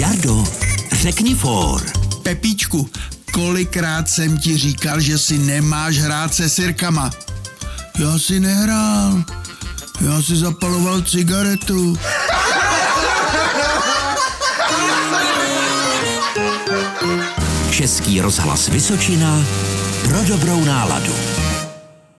Jardo, řekni for. Pepíčku, kolikrát jsem ti říkal, že si nemáš hrát se sirkama? Já si nehrál. Já si zapaloval cigaretu. Český rozhlas Vysočina pro dobrou náladu.